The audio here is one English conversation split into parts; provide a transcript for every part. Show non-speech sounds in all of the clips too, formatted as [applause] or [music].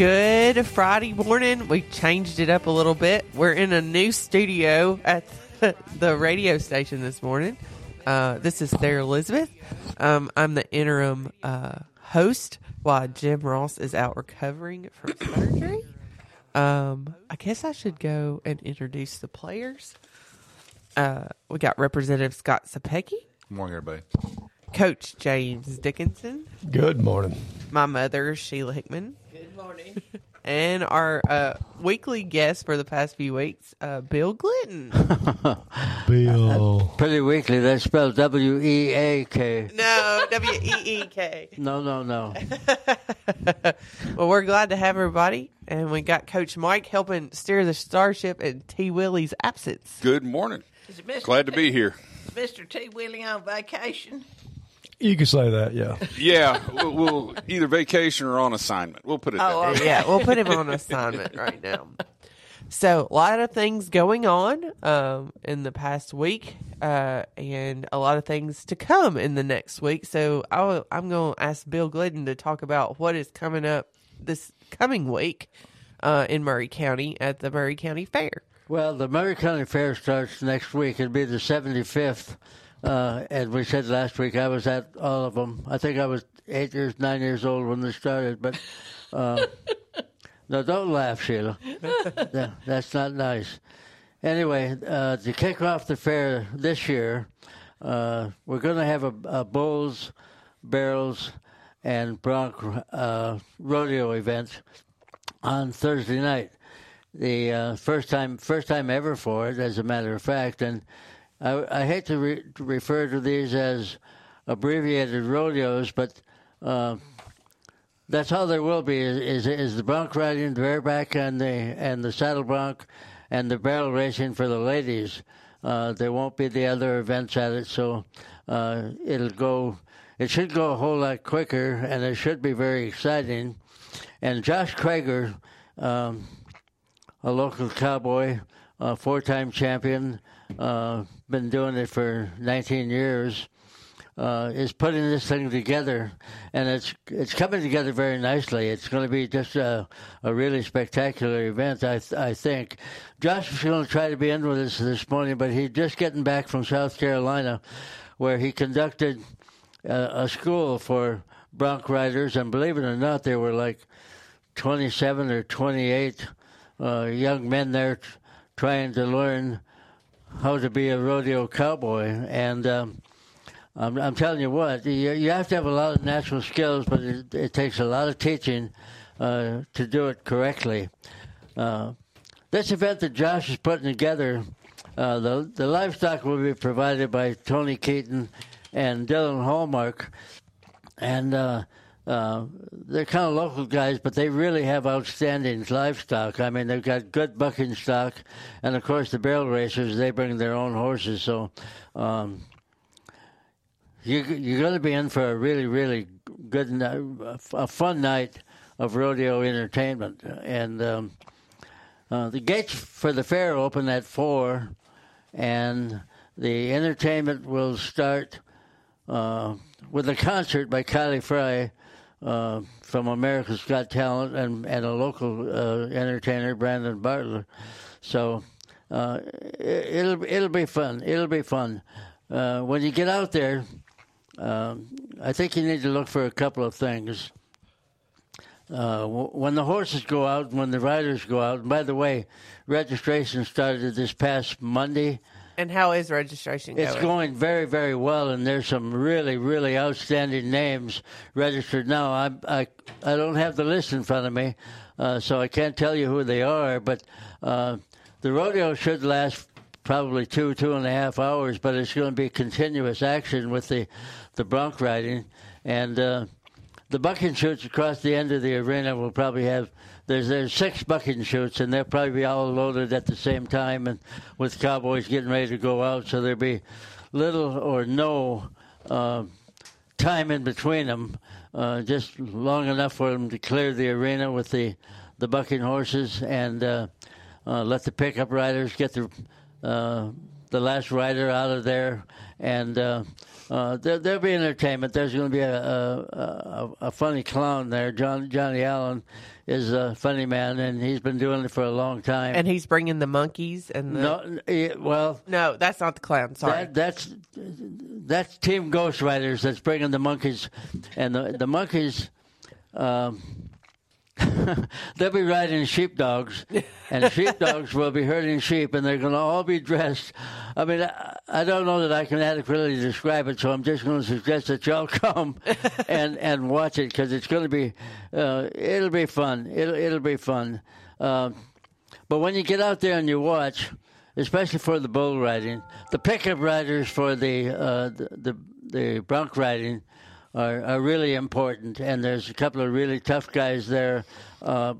Good Friday morning. We changed it up a little bit. We're in a new studio at [laughs] the radio station this morning. Uh, this is Sarah Elizabeth. Um, I'm the interim uh, host while Jim Ross is out recovering from surgery. Um, I guess I should go and introduce the players. Uh, we got Representative Scott Cepicky, Good morning, everybody. Coach James Dickinson, Good morning. my mother Sheila Hickman, Good morning. [laughs] and our uh, weekly guest for the past few weeks, uh, Bill Glinton. [laughs] Bill. Pretty weekly. That's spelled W E A K. no, W E E K. [laughs] No, no, no. Well, we're glad to have everybody, and we got Coach Mike helping steer the starship in T. Willie's absence. Good morning. Is it Mr. Glad to be here. Is Mr. T. Willie on vacation? You can say that, yeah. Yeah, we'll, we'll either vacation or on assignment. We'll put it Oh, way. yeah, we'll put him on [laughs] assignment right now. So, a lot of things going on um, in the past week, uh, and a lot of things to come in the next week. So, I will, I'm going to ask Bill Glinton to talk about what is coming up this coming week uh, in Maury County at the Maury County Fair. Well, the Maury County Fair starts next week. It'll be the 75th. Uh, and we said last week I was at all of them. I think I was eight years, nine years old when they started. But uh, [laughs] no, don't laugh, Sheila. [laughs] No, that's not nice. Anyway, uh, to kick off the fair this year, uh, we're going to have a, a bulls, barrels, and bronc uh, rodeo event on Thursday night. The uh, first time, first time ever for it, as a matter of fact. And I, I hate to, re- to refer to these as abbreviated rodeos, but uh, that's all there will be is, is, the bronc riding, the bareback, and the and the saddle bronc, and the barrel racing for the ladies. Uh, there won't be the other events at it, so uh, it'll go. It should go a whole lot quicker, and it should be very exciting. And Josh Krager, um, a local cowboy, a four-time champion, uh, been doing it for 19 years uh, is putting this thing together, and it's it's coming together very nicely. It's going to be just a, a really spectacular event, I th- I think. Josh was going to try to be in with us this morning, but he's just getting back from South Carolina, where he conducted uh, a school for bronc riders, and believe it or not, there were like 27 or 28 uh, young men there t- trying to learn how to be a rodeo cowboy, and. Um, I'm, I'm telling you what, you, you have to have a lot of natural skills, but it, it takes a lot of teaching uh, to do it correctly. Uh, this event that Josh is putting together, uh, the, the livestock will be provided by Tony Keaton and Dylan Hallmark. And uh, they're kind of local guys, but they really have outstanding livestock. I mean, they've got good bucking stock, and of course, the barrel racers they bring their own horses. So, um, you, you're going to be in for a really, really good, a fun night of rodeo entertainment. And um, uh, the gates for the fair open at four, and the entertainment will start uh, with a concert by Kylie Fry uh, from America's Got Talent and, and a local uh, entertainer, Brandon Bartlett. So uh, it, it'll it'll be fun. It'll be fun. Uh, when you get out there, um, I think you need to look for a couple of things. Uh, when the horses go out, when the riders go out, and by the way, registration started this past Monday. And how is registration going? It's going very, very well, and there's some really, really outstanding names registered now. I, I, I don't have the list in front of me, uh, so I can't tell you who they are. But uh, the rodeo should last probably two, two and a half hours, but it's going to be continuous action with the, the bronc riding, and uh, the bucking chutes across the end of the arena will probably have there's there's six bucking chutes and they'll probably be all loaded at the same time and with cowboys getting ready to go out so there'll be little or no uh, time in between them uh, just long enough for them to clear the arena with the the bucking horses and uh, uh, let the pickup riders get the uh, the last rider out of there, and uh, uh, there, there'll be entertainment. There's going to be a, a, a, a funny clown there. John Johnny Allen is a funny man, and he's been doing it for a long time. And he's bringing the monkeys and the. no, eh, well, No, that's not the clown. Sorry. that, that's that's Team Ghost Riders that's bringing the monkeys, and the the monkeys. Um, [laughs] they'll be riding sheepdogs, and [laughs] sheepdogs will be herding sheep, and they're going to all be dressed. I mean, I, I don't know that I can adequately describe it, so I'm just going to suggest that y'all [laughs] come and and watch it because it's going to be uh, it'll be fun. It'll it'll be fun. Um, but when you get out there and you watch, especially for the bull riding, the pickup riders for the uh, the, the the bronc riding are, are really important, and there's a couple of really tough guys there. Uh,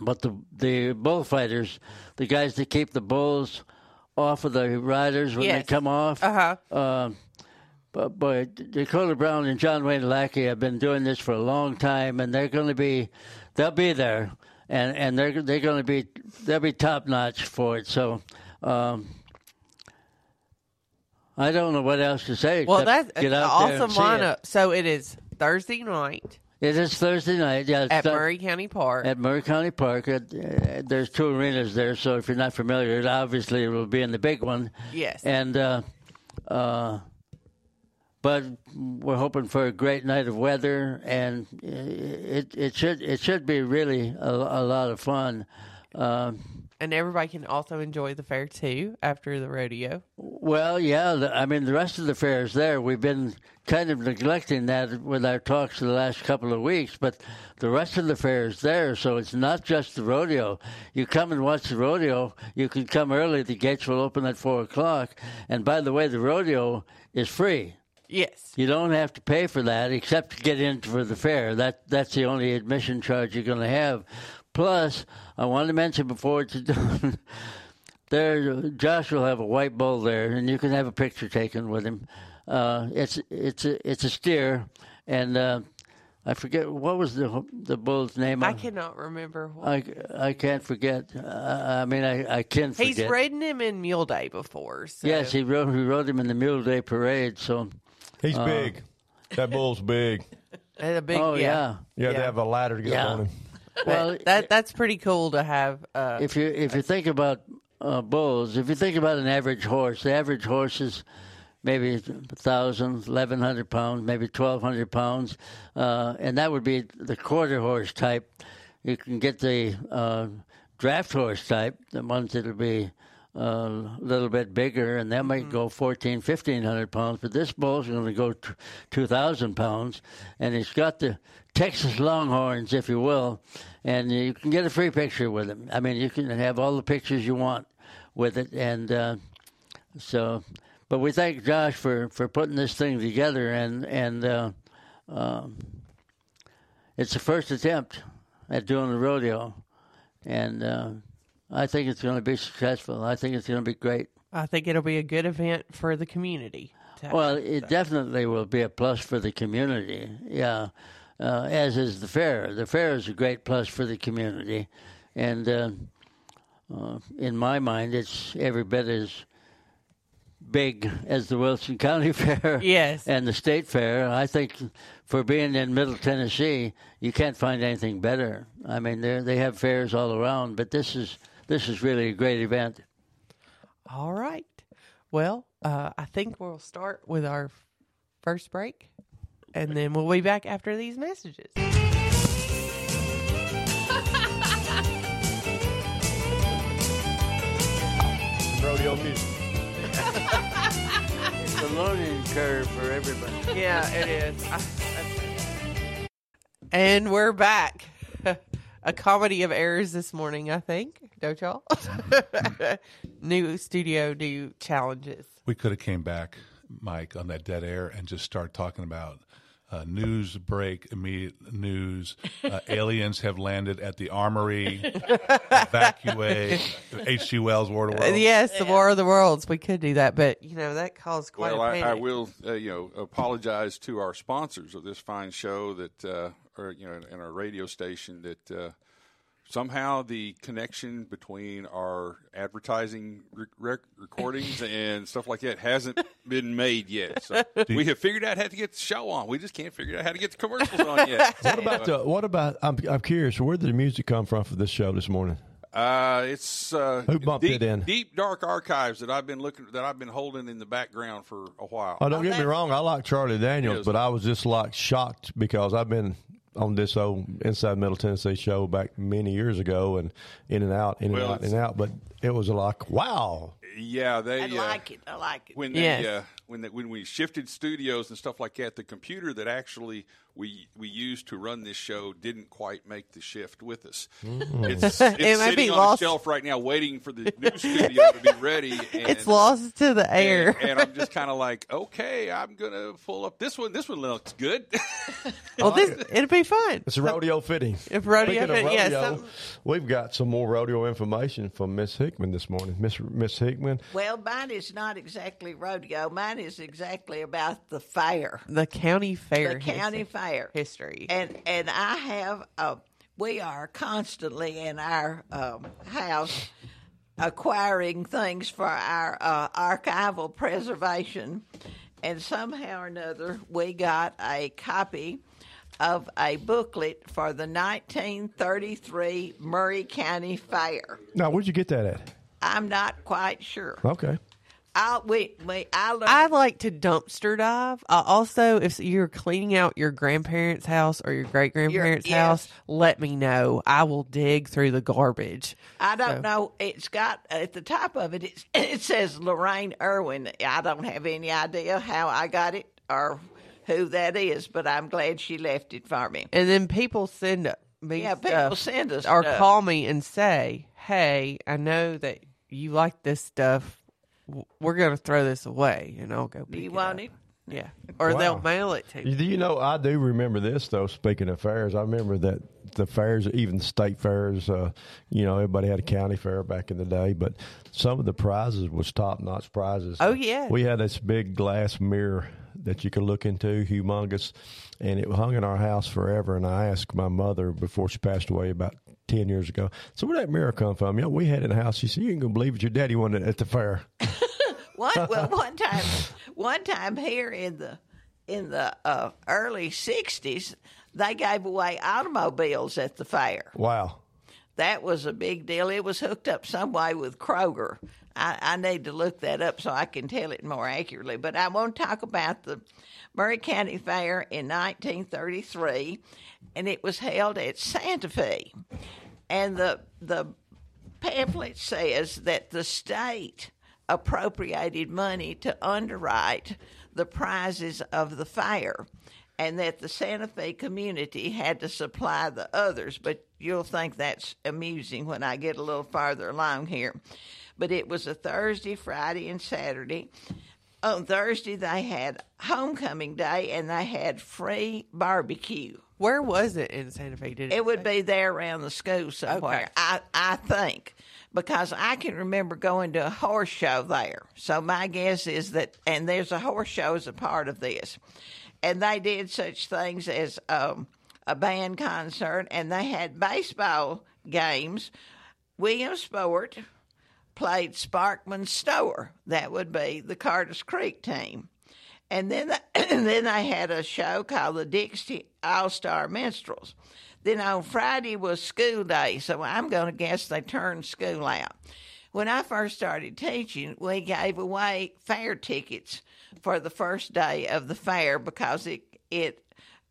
but the the bullfighters, the guys that keep the bulls off of the riders when they come off. Uh-huh. Uh, but boy, Dakota Brown and John Wayne Lackey have been doing this for a long time, and they're going to be, they'll be there, and and they're they're going to be they'll be top notch for it. So. Um, I don't know what else to say. well, that's get an out awesome lineup. So it is Thursday night It is Thursday night. Yeah, at Thur- Maury County Park. at Maury County Park. Uh, there's two arenas there, so if you're not familiar, it obviously it will be in the big one. Yes. And uh, uh, but we're hoping for a great night of weather, and it it should it should be really a, a lot of fun. Um, and everybody can also enjoy the fair too after the rodeo. Well, yeah. The, I mean, the rest of the fair is there. We've been kind of neglecting that with our talks the last couple of weeks, but the rest of the fair is there. So it's not just the rodeo. You come and watch the rodeo. You can come early. The gates will open at four o'clock. And by the way, the rodeo is free. Yes. You don't have to pay for that except to get in for the fair. That that's the only admission charge you're going to have. Plus, I wanted to mention before it's [laughs] done, there Josh will have a white bull there, and you can have a picture taken with him. Uh, it's it's a it's a steer, and uh, I forget what was the the bull's name. I cannot remember. What. I, I can't forget. I, I mean, I, I can forget. He's ridden him in Mule Day before. So. Yes, he rode he rode him in the Mule Day Parade. So, He's big. That bull's big. [laughs] And a big, oh yeah. yeah. You have Yeah. to have a ladder to get Yeah. on him. [laughs] Well, that that's pretty cool to have. Uh, if you if you think about uh, bulls, if you think about an average horse, the average horse is maybe 1,000, 1,100 pounds, maybe 1,200 pounds, uh, and that would be the quarter horse type. You can get the uh, draft horse type, the ones that'll be a little bit bigger, and that might go 14, 1,500 pounds. But this bull's going to go t- 2,000 pounds, and it's got the Texas Longhorns, if you will, and you can get a free picture with him. I mean, you can have all the pictures you want with it, and uh, so. But we thank Josh for, for putting this thing together, and and uh, um, it's the first attempt at doing the rodeo, and uh, I think it's going to be successful. I think it's going to be great. I think it'll be a good event for the community. Well, it definitely will be a plus for the community. Yeah, uh, as is the fair. The fair is a great plus for the community, and uh, uh, in my mind, it's every bit as big as the Wilson [laughs] County Fair. Yes. and the State Fair. I think for being in Middle Tennessee, you can't find anything better. I mean, they they have fairs all around, but this is this is really a great event. All right. Well, uh, I think we'll start with our first break, and then we'll be back after these messages. Rodeo music. [laughs] It's a learning curve for everybody. Yeah, it is. and we're back. [laughs] A comedy of errors this morning, I think. Don't y'all? [laughs] [laughs] new studio, new challenges. We could have came back, Mike, on that dead air and just start talking about uh, news break, immediate news. Uh, [laughs] aliens have landed at the armory. evacuate. H.G. Wells, War of the Uh, Worlds. yes, the War of the Worlds. We could do that, but you know that caused quite Well, a I, panic. I will, uh, you know, apologize to our sponsors of this fine show that, uh, or you know, and our radio station that uh, somehow the connection between our advertising rec- recordings and stuff like that hasn't been made yet. So [laughs] we have figured out how to get the show on. We just can't figure out how to get the commercials on yet. [laughs] What about the? What about? I'm I'm curious. Where did the music come from for this show this morning? Uh, it's uh, Who bumped deep, it in? deep dark archives that I've been looking that I've been holding in the background for a while. Oh, don't get me wrong. I like Charlie Daniels, but I was just like shocked because I've been on this old Inside Middle Tennessee show back many years ago and in and out, in and Well, out, in and out. But it was like, wow. Yeah, they I uh, like it. I like it. when they Yes. uh, when they, when we shifted studios and stuff like that, the computer that actually we we used to run this show didn't quite make the shift with us. It's, [laughs] it's It might be sitting on lost. the shelf right now, waiting for the new studio to be ready. [laughs] And, It's lost to the air. And, and I'm just kind of like, okay, I'm gonna pull up this one. This one looks good. [laughs] well, this it'll be fun. It's a rodeo fitting. If rodeo Speaking of fit- yeah, some- we've got some more rodeo information from Miss Hickman this morning. Miss Miss Hickman, well, mine is not exactly rodeo. Mine is exactly about the fair, The county fair. the county history. fair. history. And and I have uh, we are constantly in our um, house acquiring things for our uh, archival preservation, and somehow or another we got a copy of a booklet for the 1933 Maury County Fair. now where'd you get that at? I'm not quite sure. Okay, I we, we I learned I like to dumpster dive. Uh, also, if you're cleaning out your grandparents' house or your great grandparents' yes. house, let me know. I will dig through the garbage. I don't know. It's got at the top of it. It's, [clears throat] it says Lorraine Irwin. I don't have any idea how I got it or who that is, but I'm glad she left it for me. And then people send me Yeah, people stuff send us or stuff. call me and say, "Hey, I know that you like this stuff. We're going to throw this away," and I'll go. Do pick you it want up. it? Yeah, or Wow. they'll mail it to. Do you. you know? I do remember this though. Speaking of fairs, I remember that the fairs, even state fairs, uh, you know, everybody had a county fair back in the day, but some of the prizes was top notch prizes. Oh, yeah. we had this big glass mirror that you could look into, humongous, and it hung in our house forever. And I asked my mother before she passed away about. 10 years ago. So where that mirror come from? Yeah, we had it in the house. She said, you ain't going to believe it. Your daddy won it at the fair. [laughs] One well, [laughs] one time, one time here in the in the uh, early '60s, they gave away automobiles at the fair. Wow. That was a big deal. It was hooked up some way with Kroger. I, I need to look that up so I can tell it more accurately. But I want to talk about the Maury County Fair in 1933, and it was held at Santa Fe. And the the pamphlet says that the state appropriated money to underwrite the prizes of the fair and that the Santa Fe community had to supply the others. But you'll think that's amusing when I get a little farther along here. But it was a Thursday, Friday, and Saturday. On Thursday, they had homecoming day and they had free barbecue. Where was it in Santa Fe? Did it? It would be there around the school somewhere, Okay. I, I think, because I can remember going to a horse show there. So my guess is that, and there's a horse show as a part of this. And they did such things as um, a band concert, and they had baseball games. Williamsport played Sparkman Stower. That would be the Carter's Creek team. And then, and [clears throat] then they had a show called the Dixie All Star Minstrels. Then on Friday was school day, so I'm going to guess they turned school out. When I first started teaching, we gave away fair tickets for the first day of the fair because it it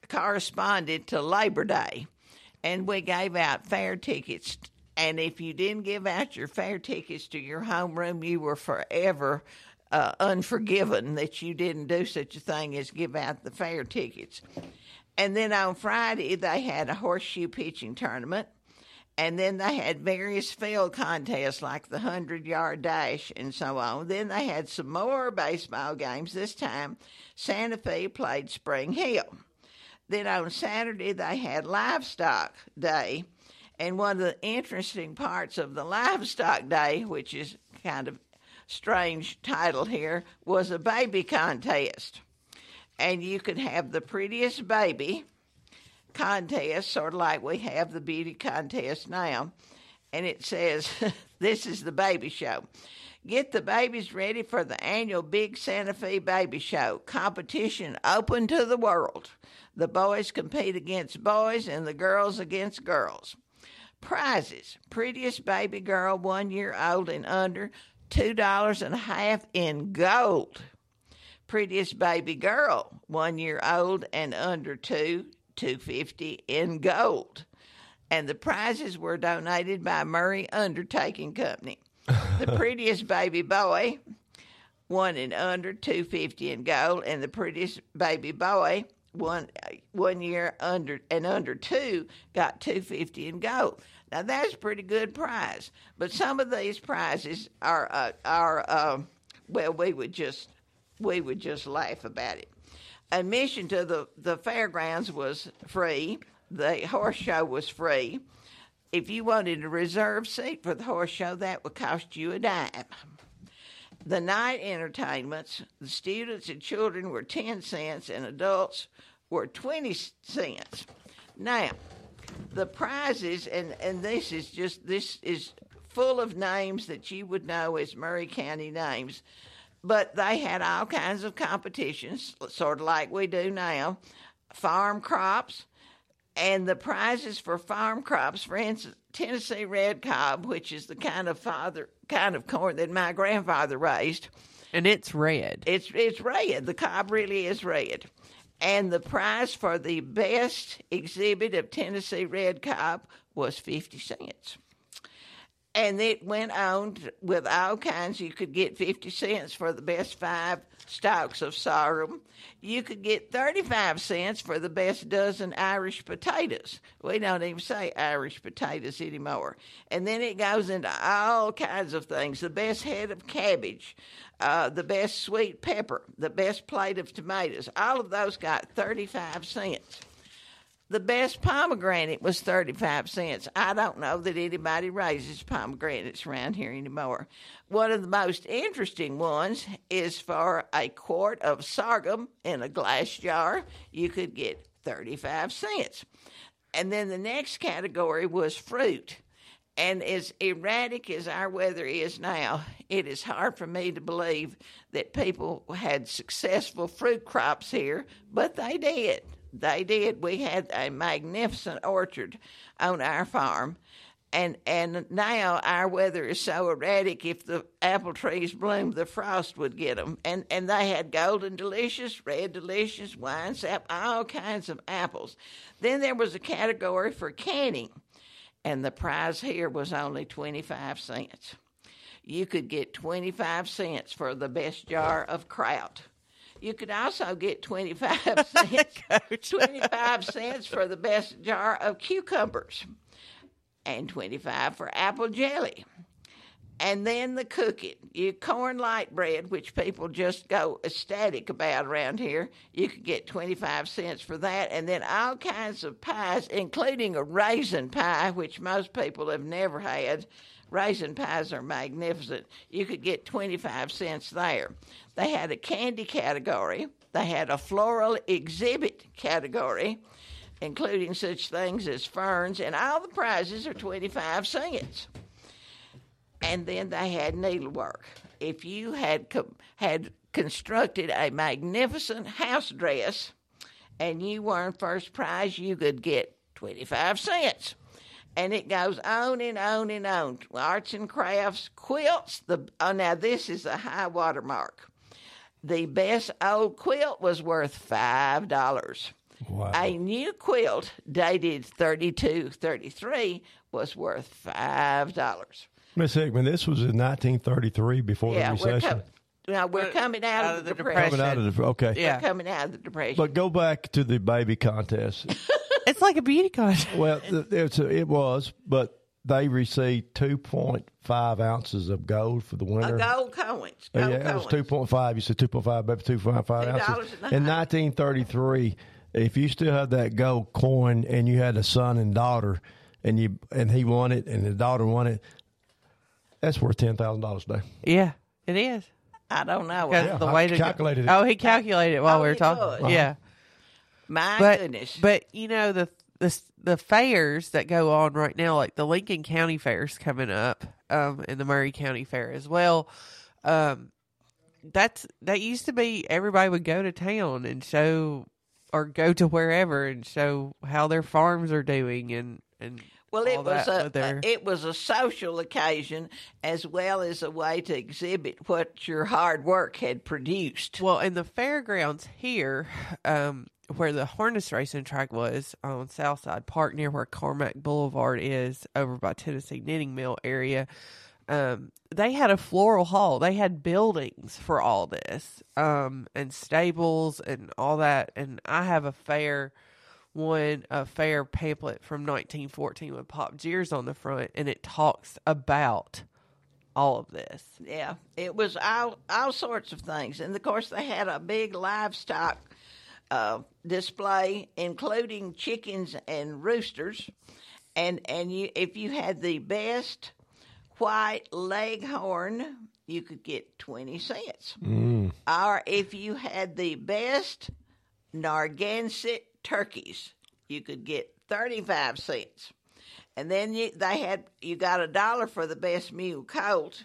corresponded to Labor Day, and we gave out fair tickets. And if you didn't give out your fair tickets to your homeroom, you were forever uh, unforgiven that you didn't do such a thing as give out the fair tickets. And then on Friday, they had a horseshoe pitching tournament. And then they had various field contests like the 100 yard dash and so on. Then they had some more baseball games. This time, Santa Fe played Spring Hill. Then on Saturday, they had Livestock Day. And one of the interesting parts of the Livestock Day, which is kind of strange title here, was a baby contest. And you could have the prettiest baby contest, sort of like we have the beauty contest now. And it says, [laughs] This is the baby show. Get the babies ready for the annual Big Santa Fe Baby Show. Competition open to the world. The boys compete against boys and the girls against girls. Prizes Prettiest baby girl, one year old and under, $2 and a half in gold. Prettiest baby girl, one year old and under two, 250 in gold. And the prizes were donated by Maury Undertaking Company. The [laughs] prettiest baby boy, won and under 250 in gold, and the prettiest baby boy, one one year under and under two, got 250 in gold. Now that's a pretty good prize. But some of these prizes are uh, are uh, well, we would just we would just laugh about it. Admission to the the fairgrounds was free. The horse show was free. If you wanted a reserved seat for the horse show, that would cost you a dime. The night entertainments, the students and children were 10 cents and adults were 20 cents. Now, the prizes, and, and this is just, this is full of names that you would know as Maury County names, but they had all kinds of competitions, sort of like we do now. Farm crops, and the prizes for farm crops, for instance, Tennessee red cob, which is the kind of father kind of corn that my grandfather raised. And it's red. It's it's red. The cob really is red. And the prize for the best exhibit of Tennessee red cob was fifty cents. And it went on with all kinds. You could get 50 cents for the best five stalks of sorghum. You could get 35 cents for the best dozen Irish potatoes. We don't even say Irish potatoes anymore. And then it goes into all kinds of things the best head of cabbage, uh, the best sweet pepper, the best plate of tomatoes. All of those got 35 cents. The best pomegranate was 35 cents. I don't know that anybody raises pomegranates around here anymore. One of the most interesting ones is for a quart of sorghum in a glass jar, you could get 35 cents. And then the next category was fruit. And as erratic as our weather is now, it is hard for me to believe that people had successful fruit crops here, but they did. They did. We had a magnificent orchard on our farm. And and now our weather is so erratic. If the apple trees bloomed, the frost would get them. And and they had golden delicious, red delicious, wine sap, all kinds of apples. Then there was a category for canning, and the prize here was only twenty five cents. You could get twenty five cents for the best jar of kraut. You could also get 25 [laughs] cents, 25 cents for the best jar of cucumbers and 25 for apple jelly. And then the cooking. You corn light bread, which people just go ecstatic about around here. You could get 25 cents for that. And then all kinds of pies, including a raisin pie, which most people have never had. Raisin pies are magnificent. You could get 25 cents there. They had a candy category, they had a floral exhibit category, including such things as ferns, and all the prizes are 25 cents. And then they had needlework. If you had com- had constructed a magnificent house dress and you won first prize, you could get 25 cents and it goes on and on and on. Arts and crafts, quilts. The oh, now this is a high water mark. The best old quilt was worth five dollars. Wow. A new quilt dated 32, 33 was worth five dollars. Miss Hickman, this was in 1933 before Yeah, the we're recession. com- now we're uh, coming out, of the depression. Coming out of the okay. Yeah. We're coming out of the depression. But go back to the baby contest. [laughs] It's like a beauty contest. well, it's a, it was, but they received 2.5 ounces of gold for the a winner. gold coins. Uh, Gold yeah, it was 2.5. You said 2.5, but 2.5 ounces. In 1933, if you still had that gold coin and you had a son and daughter, and you and he won it and the daughter won it, that's worth ten thousand dollars today. Yeah, it is. I don't know. Because Yeah, the I way to calculated it. Oh, he calculated it while Oh, we were he talking. could. Yeah, My but goodness. but you know the the s- the fairs that go on right now, like the Lincoln County Fair's coming up, um, and the Maury County Fair as well. Um, that's that used to be everybody would go to town and show or go to wherever and show how their farms are doing and and Well, it was a, their- a it was a social occasion as well as a way to exhibit what your hard work had produced. Well, in the fairgrounds here, um, where the harness racing track was on Southside Park, near where Carmack Boulevard is, over by Tennessee Knitting Mill area, um, they had a floral hall. They had buildings for all this, um, and stables and all that. And I have a fair one, a fair pamphlet from 1914 with Pop Jeers on the front, and it talks about all of this. Yeah, it was all all sorts of things, and of course they had a big livestock uh, display, including chickens and roosters, and and you if you had the best white leghorn, you could get twenty cents, or if you had the best Narragansett turkeys, you could get thirty five cents. And then you, they had you got a dollar for the best mule colt,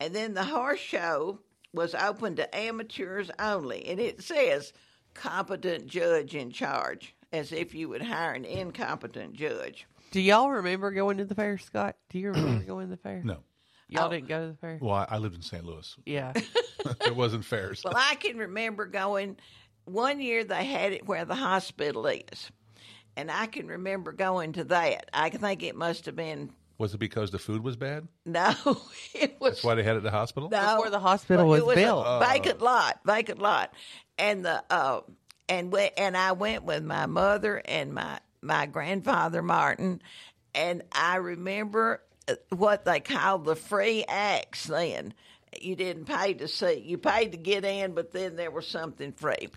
and then the horse show was open to amateurs only, and it says competent judge in charge, as if you would hire an incompetent judge. Do y'all remember going to the fair, Scott? Do you remember [clears throat] going to the fair? No. Y'all Oh. didn't go to the fair? Well, I, I lived in St. Louis. Yeah. [laughs] [laughs] it wasn't fair. so- Well, I can remember going. One year they had it where the hospital is, and I can remember going to that. I think it must have been Was it because the food was bad? no, [laughs] it was That's why they had it at the hospital? No, Before the hospital but was it built. a vacant lot, vacant lot, and the uh, and we, and I went with my mother and my my grandfather Martin, and I remember uh, what they called the free acts then. You didn't pay to see; you paid to get in, but then there was something free.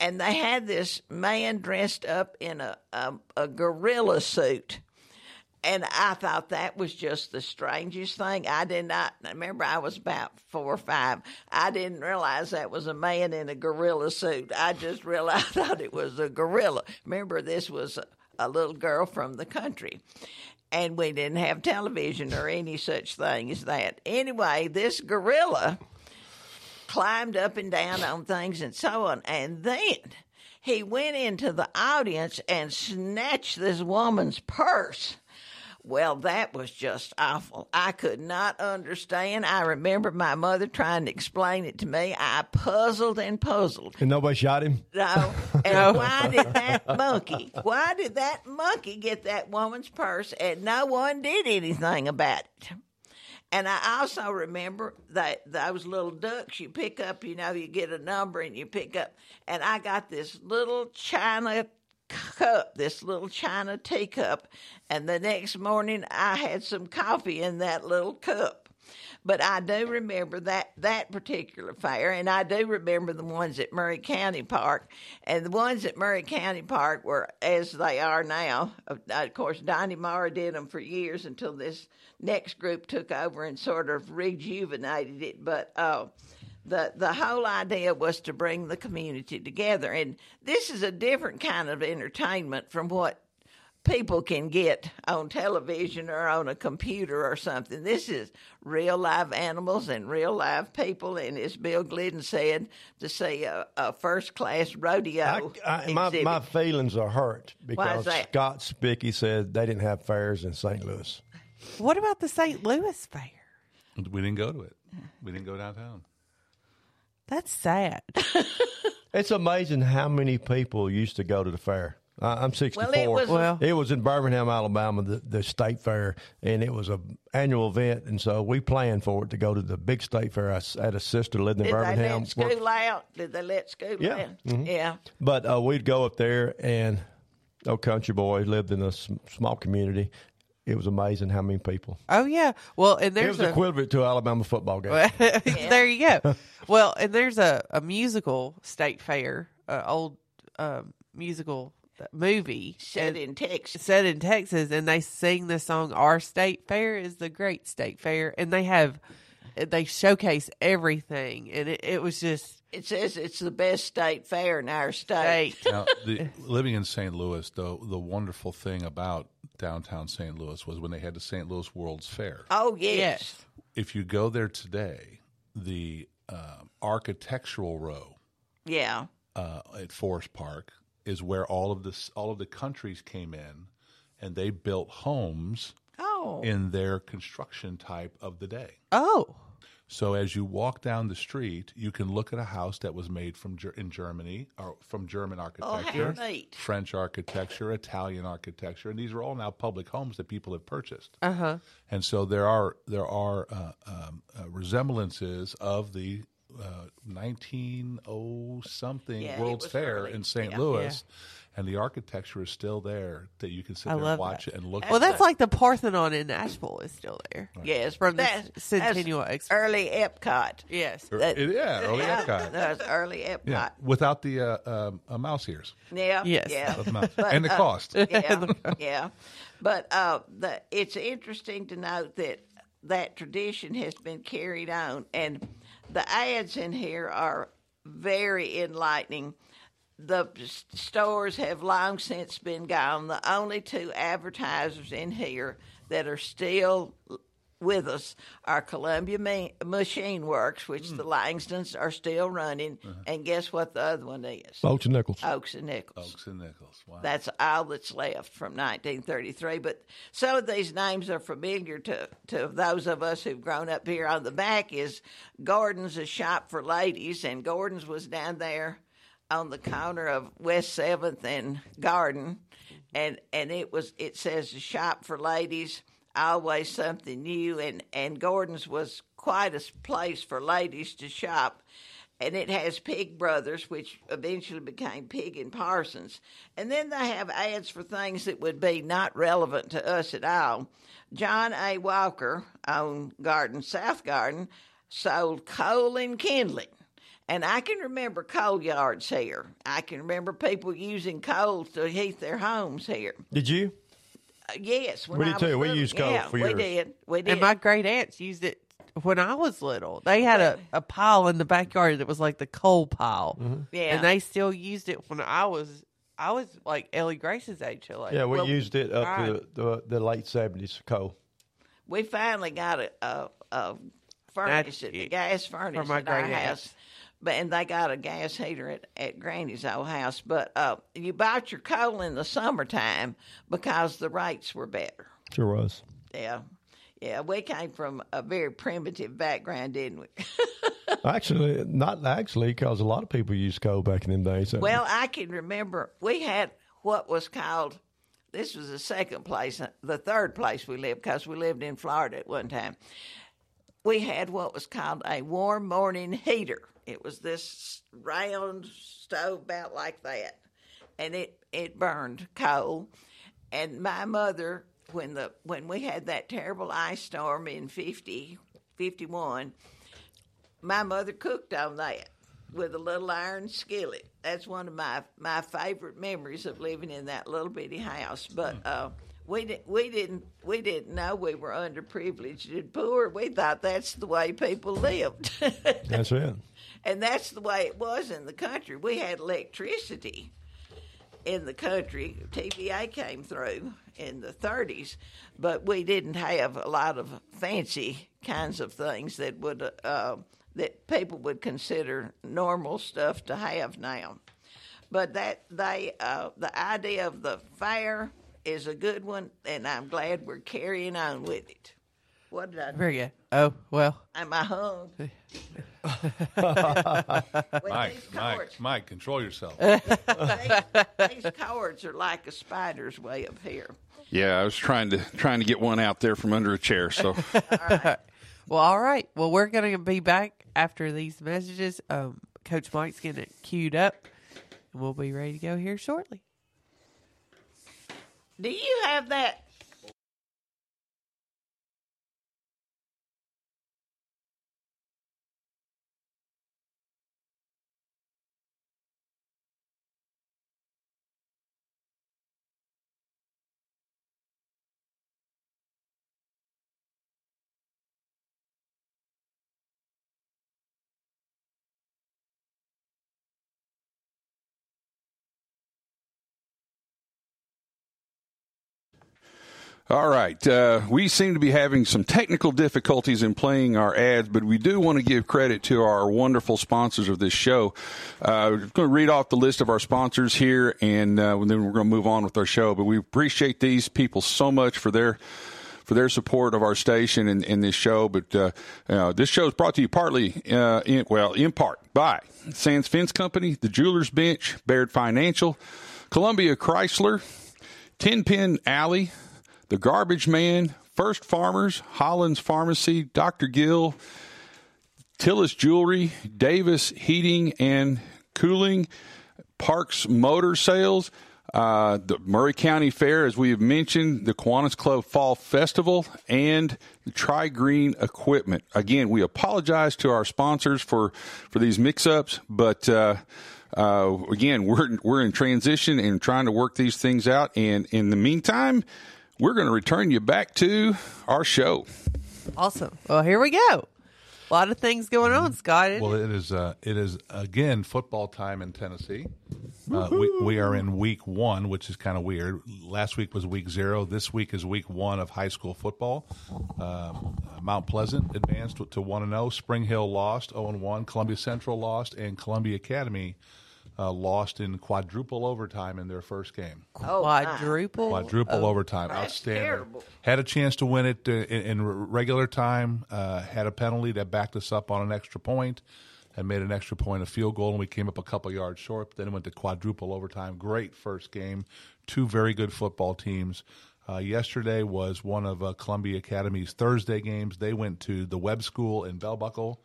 And they had this man dressed up in a a, a gorilla suit. And I thought that was just the strangest thing. I did not remember I was about four or five. I didn't realize that was a man in a gorilla suit. I just realized [laughs] I thought it was a gorilla. Remember, this was a, a little girl from the country. And we didn't have television or any such thing as that. Anyway, this gorilla climbed up and down on things and so on. And then he went into the audience and snatched this woman's purse. Well, that was just awful. I could not understand. I remember my mother trying to explain it to me. I puzzled and puzzled. And nobody shot him. No. [laughs] And why did that monkey, why did that monkey get that woman's purse and no one did anything about it? And I also remember that those little ducks you pick up, you know, you get a number and you pick up. And I got this little china cup, this little china teacup. And the next morning I had some coffee in that little cup. But I do remember that that particular fair, and I do remember the ones at Maury County Park, and the ones at Maury County Park were as they are now. Of, course, Donnie Mara did them for years until this next group took over and sort of rejuvenated it. But uh, the the whole idea was to bring the community together, and this is a different kind of entertainment from what people can get on television or on a computer or something. This is real live animals and real live people, and as Bill Glinton said, to see a, a first class rodeo. I, I, my, my feelings are hurt because? Scott Cepicky said they didn't have fairs in St. Louis. What about the St. Louis Fair? We didn't go to it. We didn't go downtown. That's sad. [laughs] It's amazing how many people used to go to the fair. I, I'm 64. Well, it was- Well- It was in Birmingham, Alabama, the, the state fair, and it was a annual event. And so we planned for it to go to the big state fair. I had a sister lived in Did they Birmingham, let school out? Did they let school Yeah. out? Mhm. Yeah. but uh, we'd go up there, and no country boy lived in a s- small community. It was amazing how many people. Oh yeah. Well, and there's It was a equivalent to Alabama football game. [laughs] there you go. Well, and there's a, a musical state fair, uh, old uh, musical movie Set and- in Texas. set in Texas, and they sing the song "Our State Fair is the great state fair," and they have they showcase everything, and it, it was just It says it's the best state fair in our state. Now, the, [laughs] living in St. Louis, the the wonderful thing about downtown St. Louis was when they had the St. Louis World's Fair. Oh yes. Yes. If you go there today, the um architectural row Yeah. uh, at Forest Park is where all of this all of the countries came in, and they built homes Oh. in their construction type of the day. Oh, So as you walk down the street, you can look at a house that was made from Ger- in Germany or from German Oh, architecture, neat. French architecture, Italian architecture, and these are all now public homes that people have purchased. uh huh. And so there are there are uh, um, uh, resemblances of the uh, 1900 something Yeah, World's Fair early. in St. Yeah. Louis, and the architecture is still there that you can sit I there and watch that. it and look. At Well, at that's that. like the Parthenon in Nashville is still there. Yes. From the That's- Centennial that's Expo. Early Epcot. Yes. That- It- [laughs] yeah, early Epcot. That's early Epcot. Yeah, without the uh, um, uh, mouse ears. Yeah. Yes. Yeah. Of the mouse. and the cost. yeah, [laughs] yeah. But uh, the, it's interesting to note that that tradition has been carried on, and the ads in here are very enlightening. The stores have long since been gone. The only two advertisers in here that are still with us are Columbia Ma- Machine Works, which hmm. the Langstons are still running, uh-huh. and guess what the other one is? Oaks and Nichols. Oaks and Nichols. Oaks and Nichols. Wow. That's all that's left from 1933. But some of these names are familiar to, to those of us who've grown up here. On the back is Gordon's, a shop for ladies, and Gordon's was down there on the corner of West Seventh and Garden, and and it was it says a shop for ladies. Always something new, and and Gordon's was quite a place for ladies to shop and it has Pig Brothers, which eventually became Pig and Parsons. And then they have ads for things that would be not relevant to us at all. John A. Walker on Garden South Garden sold coal and kindling. And I can remember coal yards here. I can remember people using coal to heat their homes here. Did you? Uh, yes, when We did was too. We little. used coal yeah, for we years. did. We did. And my great aunts used it when I was little. They had a, a pile in the backyard that was like the coal pile. Yeah. And they still used it when I was I was like Ellie Grace's age. Like, Yeah, we Well, used it up right. to the, the late seventies. Coal. we finally got a, a, a furnace, That's- the gas furnace For my at our great aunt. house. But and they got a gas heater at, at Granny's old house. But uh, you bought your coal in the summertime because the rates were better. Sure was. Yeah, yeah. We came from a very primitive background, didn't we? [laughs] Actually, not actually, because a lot of people used coal back in them days. So- Well, I can remember we had what was called. This was the second place, the third place we lived because we lived in Florida at one time. We had what was called a warm morning heater. It was this round stove about like that, and it it burned coal. And my mother, when the when we had that terrible ice storm in 50, 51, my mother cooked on that with a little iron skillet. That's one of my my favorite memories of living in that little bitty house. But uh, we didn't we didn't we didn't know we were underprivileged and poor. We thought that's the way people lived, [laughs] that's it. and that's the way it was in the country. We had electricity in the country. TVA came through in the 30s, but we didn't have a lot of fancy kinds of things that would uh, that people would consider normal stuff to have now. But that they uh, the idea of the fair is a good one, and I'm glad we're carrying on with it. What did I? do? very good. Oh well, Am I hung? With [laughs] Mike, these Mike, cords- Mike, control yourself. these, these cords are like a spider's web here. Yeah, I was trying to trying to get one out there from under a chair. So [laughs] [laughs] well, all right. Well, we're gonna be back after these messages. Um, Coach Mike's getting it queued up, and we'll be ready to go here shortly. Do you have that All right. Uh, we seem to be having some technical difficulties in playing our ads, but we do want to give credit to our wonderful sponsors of this show. Uh, we're going to read off the list of our sponsors here, and uh, then we're going to move on with our show. But we appreciate these people so much for their for their support of our station and, and this show. But uh, uh, this show is brought to you partly, uh, in, well, in part by Sands Fence Company, the Jewelers Bench, Baird Financial, Columbia Chrysler, Ten Pin Alley, The Garbage Man, First Farmers, Hollins Pharmacy, Dr. Gill, Tillis Jewelry, Davis Heating and Cooling, Parks Motor Sales, uh, the Maury County Fair, as we have mentioned, the Kiwanis Club Fall Festival, and Tri Green Equipment. Again, we apologize to our sponsors for, for these mix ups, but uh, uh, again, we're, we're in transition and trying to work these things out. And in the meantime, we're going to return you back to our show. Awesome. Well, here we go. A lot of things going on, Scott. Well, it? it is. Uh, it is again football time in Tennessee. Uh, we, we are in week one, which is kind of weird. Last week was week zero. This week is week one of high school football. Um, Mount Pleasant advanced to one and zero. Spring Hill lost zero and one. Columbia Central lost, and Columbia Academy uh, lost in quadruple overtime in their first game. Oh, my. Quadruple. Quadruple overtime, That's outstanding. terrible. Had a chance to win it uh, in, in regular time. Uh, had a penalty that backed us up on an extra point, and made an extra point, a field goal, and we came up a couple yards short. Then it went to quadruple overtime. Great first game. Two very good football teams. Uh, yesterday was one of uh, Columbia Academy's Thursday games. They went to the Webb School in Bell Buckle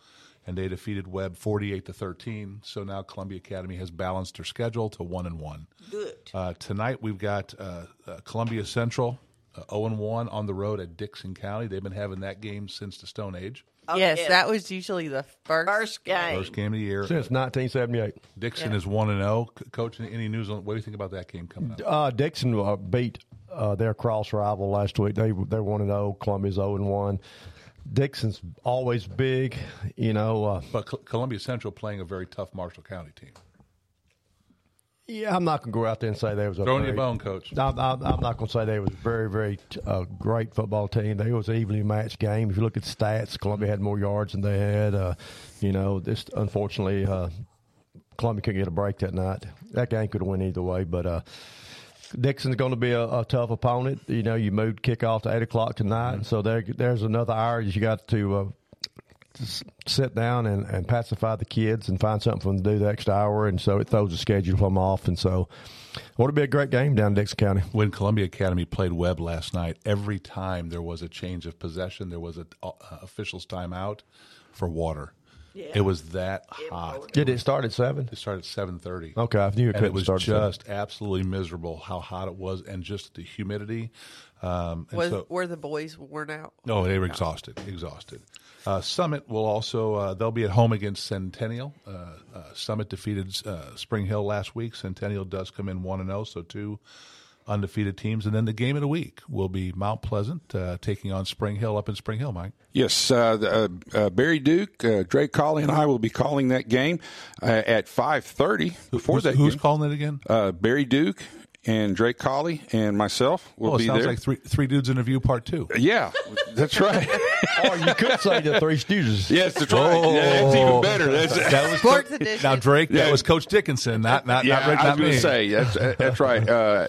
and they defeated Webb 48 to 13. So now Columbia Academy has balanced their schedule to one and one. Good. Uh, tonight we've got uh, uh, Columbia Central uh, 0 and 1 on the road at Dickson County. They've been having that game since the Stone Age. Oh, yes, yeah. that was usually the first. First game. First game of the year. Since 1978. Dickson is 1 and 0. C- Coach, any news on what do you think about that game coming up? Uh, Dickson uh, beat uh, their cross rival last week. They they one and zero. Columbia's zero and one. Dickson's always big, you know. Uh, But Col- Columbia Central playing a very tough Marshall County team. yeah, I'm not going to go out there and say they was a Throwing very, a bone, Coach. I'm, I'm, I'm not going to say they was a very, very uh, great football team. They was an evenly matched game. If you look at stats, Columbia had more yards than they had. Uh, you know, this unfortunately, uh, Columbia couldn't get a break that night. That game could have went either way, but uh, Dickson's going to be a, a tough opponent. You know, you moved kickoff to eight o'clock tonight, so there, there's another hour you got to. Uh, sit down and, and pacify the kids and find something for them to do the extra hour, and so it throws the schedule them off. And so, what would be a great game down in Dickson County. When Columbia Academy played Webb last night, every time there was a change of possession, there was an uh, official's timeout for water. It was that hot. Did it start at seven? It started at seven thirty. Okay, I knew it and it was start just absolutely miserable how hot it was, and just the humidity. Um, and Was, so, were the boys worn out? no, they were exhausted, exhausted. Uh, Summit will also uh, they'll be at home against Centennial. Uh, uh, Summit defeated uh, Spring Hill last week. Centennial does come in one and zero, so two undefeated teams. And then the game of the week will be Mount Pleasant uh, taking on Spring Hill up in Spring Hill. Mike, Yes, uh, uh, uh, Barry Duke, uh, Drake Colley, and I will be calling that game uh, at five thirty. Before who's, that, who's game, calling it again? uh, Barry Duke and Drake Colley and myself will Well, it be sounds there. like three three dudes in a view part two. yeah, that's right. [laughs] or you could say the Three Stooges. yes, that's right. Yeah, that's even better. That's, That [laughs] was Sports edition. now Drake. Yeah. That was Coach Dickinson, not not yeah, not Rick, I not was going to say that's that's right. Uh,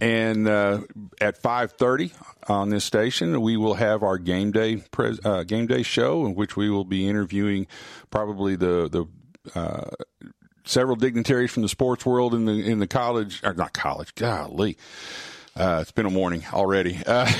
and uh, at five thirty on this station, we will have our game day uh, game day show, in which we will be interviewing probably the the. Uh, Several dignitaries from the sports world in the in the college or not college, golly, uh, it's been a morning already. Uh,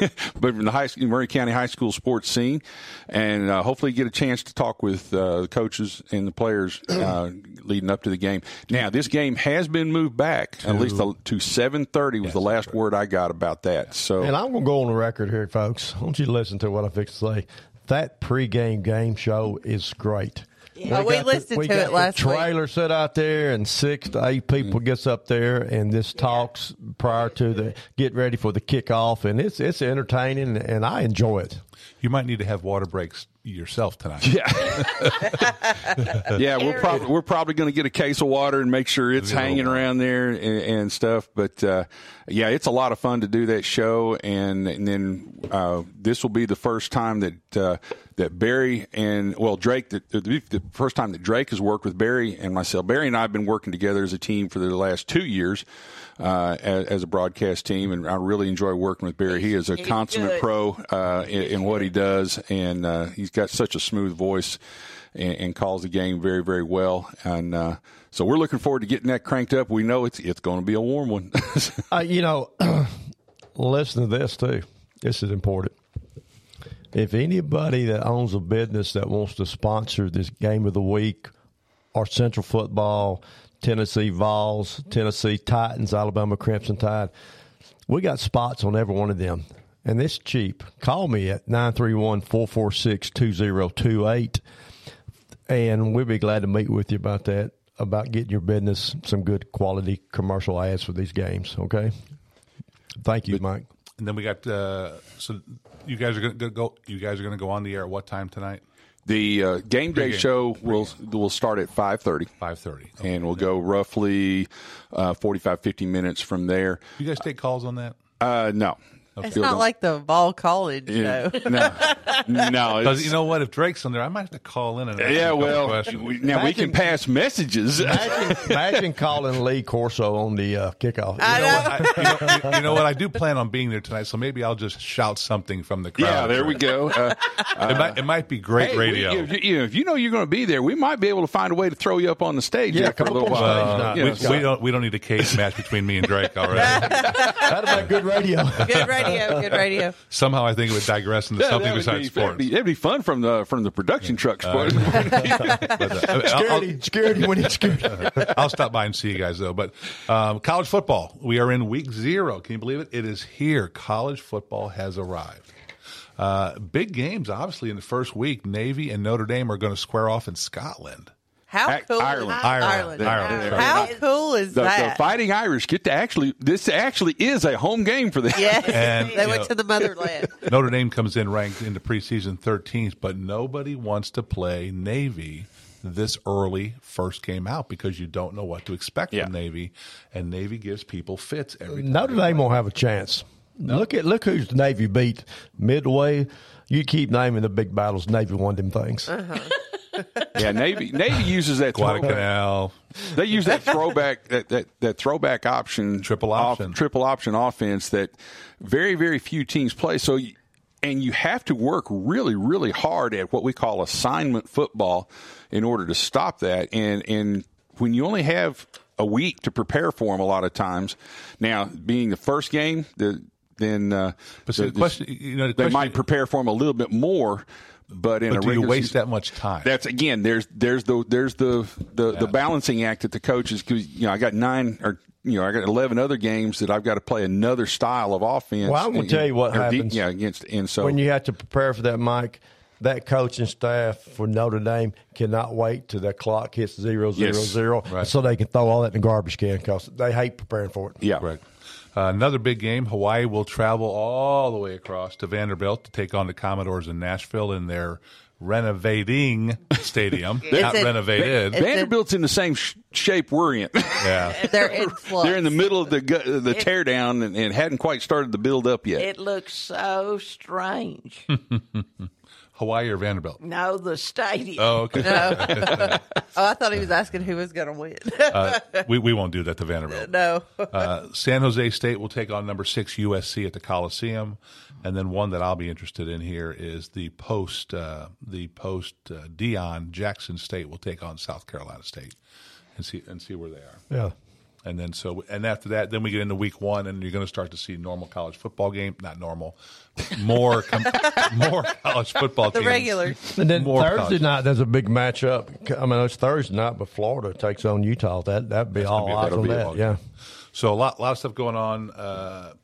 [laughs] but from the high school, Maury County high school sports scene, and uh, hopefully get a chance to talk with uh, the coaches and the players uh, [clears throat] leading up to the game. Now, this game has been moved back at least to seven thirty was the last word I got about that. So And I'm going to go on the record here, folks. I want you to listen to what I fix to say. That pregame game show is great. Oh, we got the- listened we to it last the week. trailer set out there, and six to eight people gets up there, and this talks prior to the get ready for the kickoff, and it's it's entertaining, and I enjoy it. You might need to have water breaks yourself tonight. Yeah, [laughs] yeah. We're probably we're probably going to get a case of water and make sure it's Get a little hanging around there and, and stuff. But uh, yeah, it's a lot of fun to do that show, and and then uh, this will be the first time that uh, that Barry and well Drake the, the, the first time that Drake has worked with Barry and myself. Barry and I have been working together as a team for the last two years. Uh, as, as a broadcast team, and I really enjoy working with Barry. He is a He's consummate good. pro uh, in, in what he does, and uh, he's got such a smooth voice and, and calls the game very, very well. And uh, so we're looking forward to getting that cranked up. We know it's it's going to be a warm one. [laughs] Uh, you know, [clears throat] listen to this too. This is important. If anybody that owns a business that wants to sponsor this game of the week or Central Football, Tennessee Vols, Tennessee Titans, Alabama Crimson Tide, we got spots on every one of them. And it's cheap. Call me at 931 446 2028 and we'd be glad to meet with you about that, about getting your business some good quality commercial ads for these games. Okay. Thank you, Mike. And then we got uh, so you guys are going to go. You guys are going to go on the air at what time tonight? The uh, game day Pre-game. show will will start at five thirty. Five thirty. And we'll go roughly uh, 45, 50 minutes from there. You guys take calls on that? Uh, no. It's not don't- like the Ball College Yeah. show. [laughs] No. No. [laughs] Because you know what? If Drake's on there, I might have to call in and ask him a yeah, well, we, now we can pass messages. Imagine, [laughs] imagine calling Lee Corso on the uh, kickoff. I know. I, you, know, you know what? I do plan on being there tonight, so maybe I'll just shout something from the crowd. yeah, there we go. Uh, It might, it might be great Hey, radio. We, if, you, if you know you're going to be there, we might be able to find a way to throw you up on the stage Yeah, there a come little up while. Uh, we, you know, Scott. we don't we don't need a cage match between me and Drake already. That'd be good radio. Good radio. Yeah, good radio. Somehow I think it would digress into yeah, something besides be, sports. That'd be, that'd be fun from the from the production trucks. [laughs] but- But, uh, [laughs] I'll- Security, security when it's security. [laughs] I'll stop by and see you guys though. But um, college football, we are in week zero. Can you believe it? It is here. College football has arrived. Uh, big games, obviously, in the first week. Navy and Notre Dame are going to square off in Scotland. How cool Ireland. is Ireland. Ireland. How cool is the, the that? Fighting Irish get to actually. This actually is a home game for them. yes, [laughs] And, they went know- to the motherland. [laughs] Notre Dame comes in ranked into preseason 13th, but nobody wants to play Navy this early first game out because you don't know what to expect Yeah. from Navy, and Navy gives people fits every time. Notre Dame won't have a chance. Look at look who's the Navy beat midway. You keep naming the big battles. Navy won them things. Uh-huh. [laughs] Yeah, Navy Navy uses that throwback. Guadalcanal. They use that throwback that, that, that throwback option Triple off- option. triple option offense that very very few teams play. So you, and you have to work really really hard at what we call assignment football in order to stop that. And and when you only have a week to prepare for them, a lot of times. Now, being the first game, the then uh, But see, the- the question, you know, the they question- might prepare for them a little bit more. But in But a do you waste season- that much time? that's again. There's there's the there's the the, the balancing act that the coaches because you know I got nine or you know I got eleven other games that I've got to play another style of offense. Well, I'm gonna and- tell you what or de- happens. yeah, against and so when you have to prepare for that, Mike, that coaching staff for Notre Dame cannot wait till that clock hits zero zero Yes. zero, Right. so they can throw all that in the garbage can because they hate preparing for it. yeah Correct. Uh, another big game. Hawaii will travel all the way across to Vanderbilt to take on the Commodores in Nashville in their renovating stadium. [laughs] Not It's a- renovated. it's a- Vanderbilt's in the same sh- shape we're in. yeah. [laughs] They're in. They're in the middle of the gu- the teardown and, and hadn't quite started the build up yet. It looks so strange. [laughs] Hawaii or Vanderbilt? no, the stadium. Oh, okay. [laughs] oh, I thought he was asking who was going to win. Uh, we, we won't do that to Vanderbilt. no. Uh, San Jose State will take on number six USC at the Coliseum, and then one that I'll be interested in here is the post uh, the post uh, Deion Jackson State will take on South Carolina State, and see and see where they are. Yeah. And then so and after that, then we get into week one, and you're going to start to see normal college football game. Not normal, more com- [laughs] more college football. The teams. regulars. And then More Thursday college. night, there's a big matchup. I mean, it's Thursday night, but Florida takes on Utah. That that'd be all be- eyes that'll on that. Yeah. So a lot, lot of stuff going on. Uh,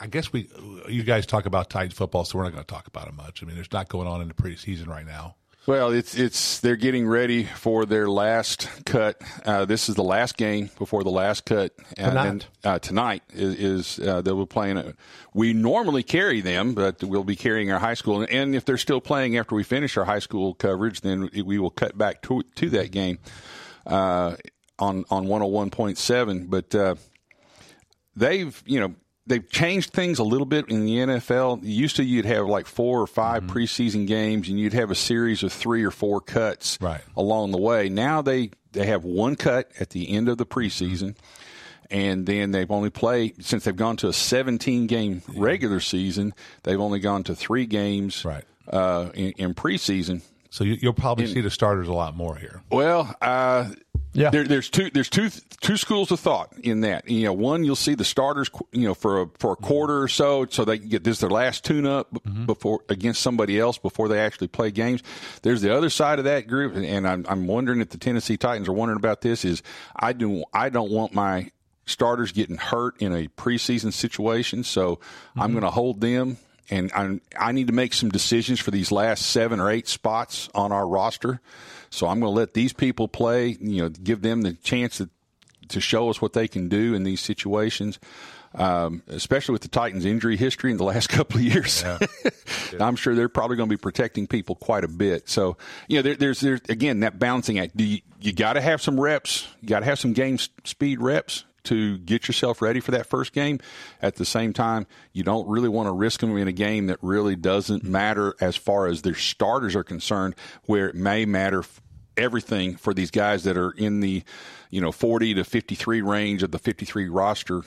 I guess we, you guys talk about Titans football, so we're not going to talk about it much. I mean, there's not going on in the preseason right now. Well, it's it's they're getting ready for their last cut. Uh, this is the last game before the last cut. And Tonight. then, uh, tonight is, is uh, they will be playing. A, we normally carry them, but we'll be carrying our high school. And if they're still playing after we finish our high school coverage, then we will cut back to to that game uh, on on one hundred one point seven. But uh, they've you know they've changed things a little bit in the NFL. Used to you'd have like four or 5 Mm-hmm. preseason games, and you'd have a series of three or four cuts Right. along the way. Now they they have one cut at the end of the preseason. And then they've only played since they've gone to a 17 game regular season. They've only gone to three games Right. uh, in, in preseason. So you, you'll probably see the starters a lot more here. Well, uh, Yeah. there, there's two there's two two schools of thought in that. You know, one you'll see the starters, you know, for a, for a mm-hmm. quarter or so, so they can get this their last tune up b- mm-hmm. before against somebody else before they actually play games. There's the other side of that group, and- and I'm I'm wondering if the Tennessee Titans are wondering about this. Is I do I don't want my starters getting hurt in a preseason situation, so I'm mm-hmm. going to hold them. And I'm, I need to make some decisions for these last seven or eight spots on our roster. So I'm going to let these people play, you know, give them the chance to, to show us what they can do in these situations, um, especially with the Titans' injury history in the [laughs] last couple of years. [laughs] I'm sure they're probably going to be protecting people quite a bit. So, you know, there, there's, there's, again, that balancing act. Do you, you got to have some reps, you got to have some game speed reps to get yourself ready for that first game. At the same time, you don't really want to risk them in a game that really doesn't matter as far as their starters are concerned, where it may matter everything for these guys that are in the, you know, 40 to 53 range of the 53 roster,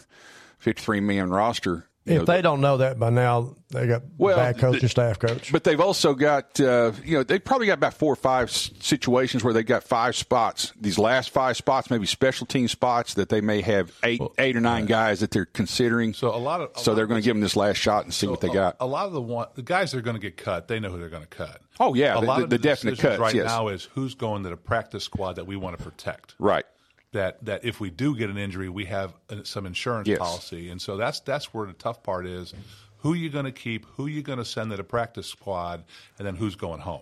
53 man roster. If know, they don't know that by now, they got Well, bad coach the- and staff coach. but they've also got, uh, you know, they've probably got about four or five s- situations where they've got five spots. These last five spots, maybe special team spots that they may have eight, eight or nine guys that they're considering. So a lot of- a so lot they're going to give them this last shot and see what they a, got. A lot of the one, the guys that are going to get cut, they know who they're going to cut. Oh, yeah, a the- lot the- of the definite decisions cuts, right yes. now is who's going to the practice squad that we want to protect. right. That that if we do get an injury, we have uh, some insurance Yes. policy, and so that's that's where the tough part is: who you going to keep, who you going to send to the practice squad, and then who's going home.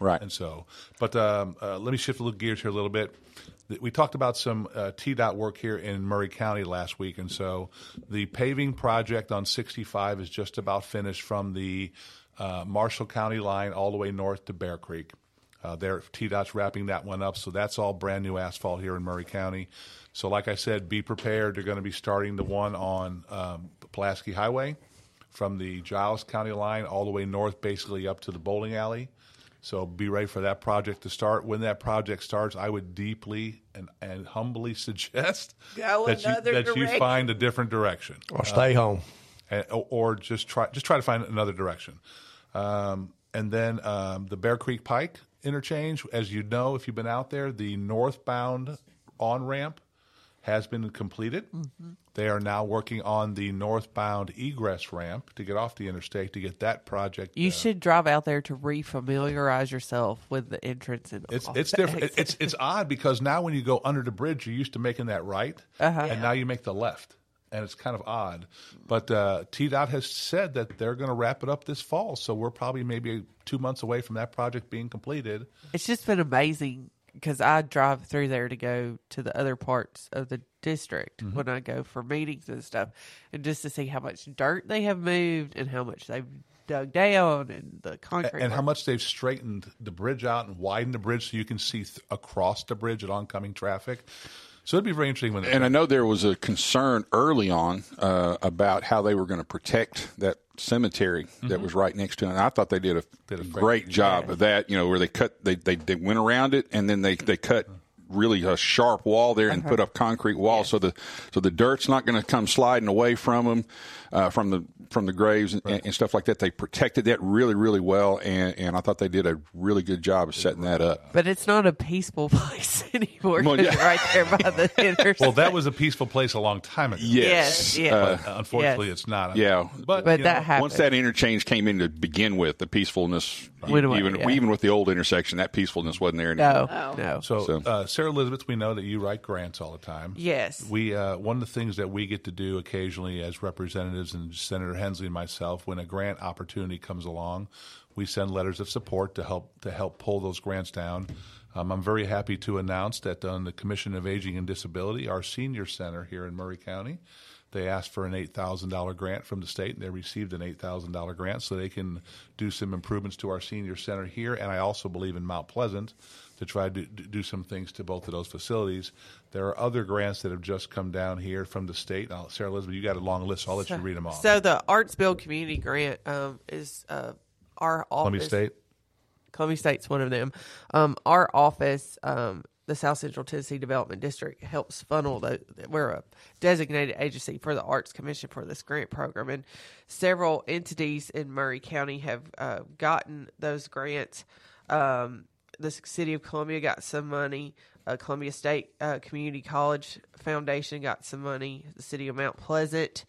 Right. And so, but um, uh, let me shift a little gears here a little bit. We talked about some uh, TDOT work here in Maury County last week, and so the paving project on 65 is just about finished from the uh, Marshall County line all the way north to Bear Creek. Uh, there, TDOT's wrapping that one up, so that's all brand new asphalt here in Maury County. So, like I said, be prepared. They're going to be starting the one on um, Pulaski Highway from the Giles County line all the way north, basically up to the bowling alley. So be ready for that project to start. When that project starts, I would deeply and, and humbly [laughs] suggest Go that you another that you find a different direction, or stay home. and, or, or just try just try to find another direction. Um, and then um, the Bear Creek Pike interchange, as you know, if you've been out there, the northbound on ramp has been completed. They are now working on the northbound egress ramp to get off the interstate to get that project. You uh, should drive out there to refamiliarize yourself with the entrance and It's it's different. It- [laughs] It's it's odd because now when you go under the bridge, you're used to making that right, Uh-huh. and now you make the left, and it's kind of odd. But uh, TDOT has said that they're going to wrap it up this fall, so we're probably maybe two months away from that project being completed. It's just been amazing because I drive through there to go to the other parts of the district Mm-hmm. when I go for meetings and stuff, and just to see how much dirt they have moved and how much they've dug down and the concrete and how much they've straightened the bridge out and widened the bridge so you can see th- across the bridge at oncoming traffic. So it'd be very interesting when And I know there was a concern early on uh, about how they were going to protect that cemetery that was right next to it. And I thought they did a, Mm-hmm. Did a great- great job of that. You know, where they cut, they, they they went around it, and then they they cut really a sharp wall there and put up concrete wall so the so the dirt's not going to come sliding away from them uh, from the from the graves and, and stuff like that they protected that really really well and and I thought they did a really good job of setting that up but it's not a peaceful [laughs] place anymore. Well, 'cause yeah. right there by the [laughs] intersection. well, that was a peaceful place a long time ago. Yes, yes, yes. Uh, unfortunately, Yes. it's not. Yeah. but, But that know, happened. Once that interchange came in to begin with, the peacefulness, Went away, even yeah. even with the old intersection, that peacefulness wasn't there anymore. no, no. So, So- Uh, Sarah Elizabeth, we know that you write grants all the time. Yes. We uh, one of the things that we get to do occasionally as representatives and Senator Hensley and myself, when a grant opportunity comes along, we send letters of support to help to help pull those grants down. Um, I'm very happy to announce that on the Commission of Aging and Disability, our senior center here in Maury County, they asked for an $8,000 grant from the state, and they received an $8,000 grant so they can do some improvements to our senior center here. And I also believe in Mount Pleasant to try to do some things to both of those facilities. There are other grants that have just come down here from the state. Now, Sarah Elizabeth, you got a long list, so I'll let you read them all. So the Arts Build Community Grant um, is uh, our office. Columbia State. Columbia State's one of them. Um, our office, um, the South Central Tennessee Development District, helps funnel the. We're a designated agency for the Arts Commission for this grant program, and several entities in Maury County have uh, gotten those grants. Um, the city of Columbia got some money. Uh, Columbia State uh, Community College Foundation got some money. The city of Mount Pleasant,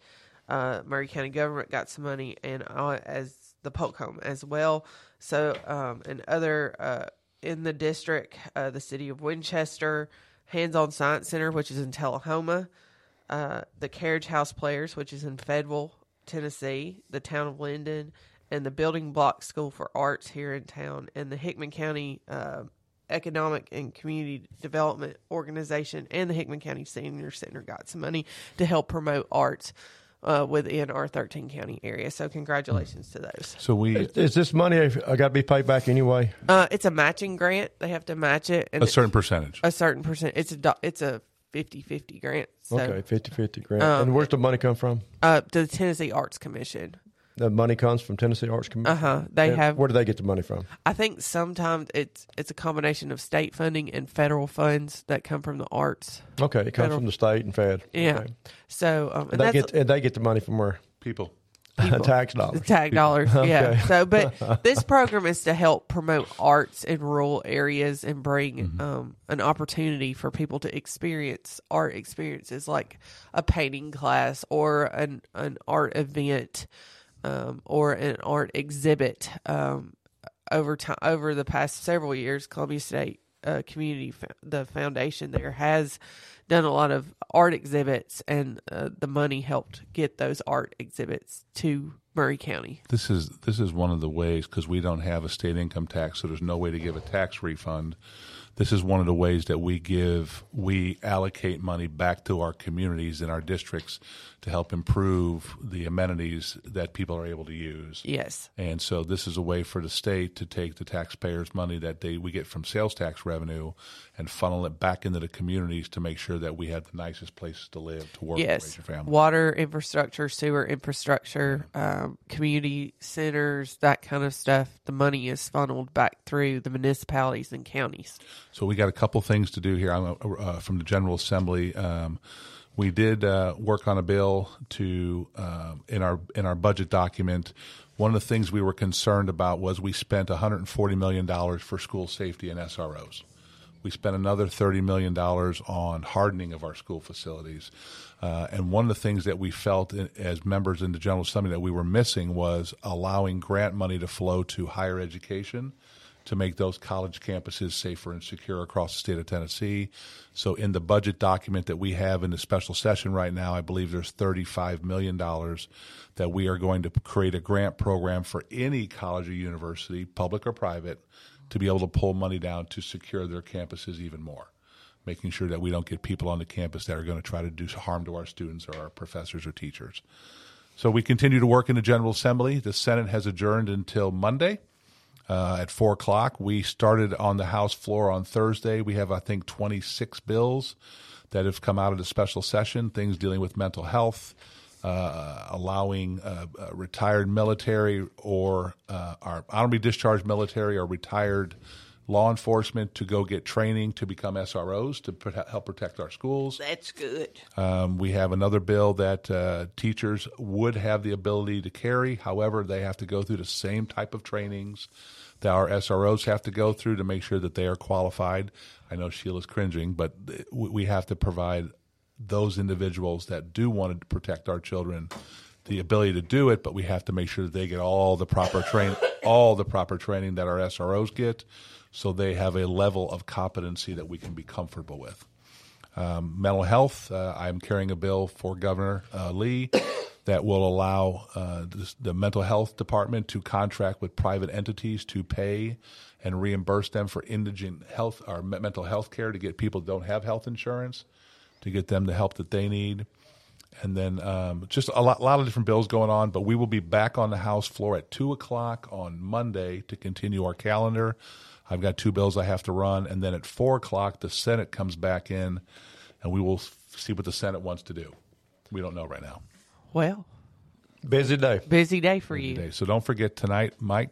uh, Maury County government got some money, and as the Polk Home as well. So, um, and other uh, in the district, uh, the city of Winchester, Hands On Science Center, which is in Tullahoma, uh, the Carriage House Players, which is in Fayetteville, Tennessee, the town of Linden, and the Building Block School for Arts here in town, and the Hickman County uh, Economic and Community Development Organization and the Hickman County Senior Center got some money to help promote arts uh, within our 13 county area. So congratulations to those. So we Is, is this money I got to be paid back anyway? Uh, it's a matching grant. They have to match it and a certain percentage. a certain percent. It's a it's a 50-50 grant. So, Okay, 50-50 grant. Um, and where's the money come from? uh, to the Tennessee Arts Commission. The money comes from Tennessee Arts Commission. Uh huh. They And have. Where do they get the money from? I think sometimes it's it's a combination of state funding and federal funds that come from the arts. Okay, it comes Federal- from the state and Fed. Yeah. Okay. So um, and And they get and they get the money from where? People. [laughs] Tax dollars. Tax tag dollars, yeah. Okay. So, but [laughs] this program is to help promote arts in rural areas and bring Mm-hmm. um, an opportunity for people to experience art experiences like a painting class or an an art event um, or an art exhibit. Um, over time, over the past several years, Columbia State uh, Community, the foundation there has done a lot of art exhibits, and uh, the money helped get those art exhibits to Maury County. This is this is one of the ways because we don't have a state income tax, so there's no way to give a tax refund. This is one of the ways that we give we allocate money back to our communities and our districts to help improve the amenities that people are able to use. Yes. And so this is a way for the state to take the taxpayers' money that they we get from sales tax revenue and funnel it back into the communities to make sure that we have the nicest places to live, to work, to raise Yes. your family. Water infrastructure, sewer infrastructure, um, community centers, that kind of stuff. The money is funneled back through the municipalities and counties. So we got a couple things to do here uh, from the General Assembly. Um, we did uh, work on a bill to uh, in our in our budget document. One of the things we were concerned about was we spent 140 million dollars for school safety and SROs. We spent another $30 million on hardening of our school facilities. Uh, and one of the things that we felt in, as members in the General Assembly that we were missing was allowing grant money to flow to higher education to make those college campuses safer and secure across the state of Tennessee. So, in the budget document that we have in the special session right now, I believe there's $35 million that we are going to create a grant program for any college or university, public or private, to be able to pull money down to secure their campuses even more. Making sure that we don't get people on the campus that are going to try to do harm to our students or our professors or teachers. So we continue to work in the General Assembly. The Senate has adjourned until Monday uh, at four o'clock. We started on the House floor on Thursday. We have, I think, 26 bills that have come out of the special session, things dealing with mental health, uh, allowing uh, uh, retired military or uh, our honorably discharged military or retired law enforcement to go get training to become SROs to prote- help protect our schools. That's good. Um, we have another bill that uh, teachers would have the ability to carry. However, they have to go through the same type of trainings that our SROs have to go through to make sure that they are qualified. I know Sheila's cringing, but we we have to provide those individuals that do want to protect our children the ability to do it, but we have to make sure that they get all the proper train, all the proper training that our SROs get, so they have a level of competency that we can be comfortable with. Um, mental health. Uh, I'm carrying a bill for Governor uh, Lee [coughs] that will allow uh, the, the mental health department to contract with private entities to pay and reimburse them for indigent health or mental health care to get people that don't have health insurance to get them the help that they need. And then um, just a lot, lot of different bills going on, but we will be back on the House floor at 2 o'clock on Monday to continue our calendar. I've got two bills I have to run. And then at 4 o'clock, the Senate comes back in, and we will f- see what the Senate wants to do. We don't know right now. Well, Busy day. busy day for you. Today. So don't forget tonight, Mike,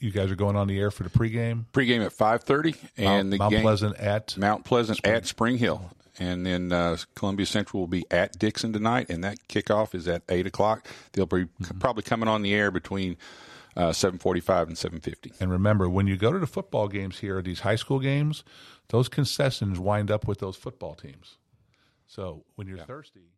you guys are going on the air for the pregame. Pregame at five thirty, and Mount, the Mount game Pleasant at Mount Pleasant at Spring Hill, and then uh, Columbia Central will be at Dickson tonight, and that kickoff is at eight o'clock. They'll be Mm-hmm. probably coming on the air between uh, seven forty-five and seven fifty. And remember, when you go to the football games here, these high school games, those concessions wind up with those football teams. So when you're thirsty.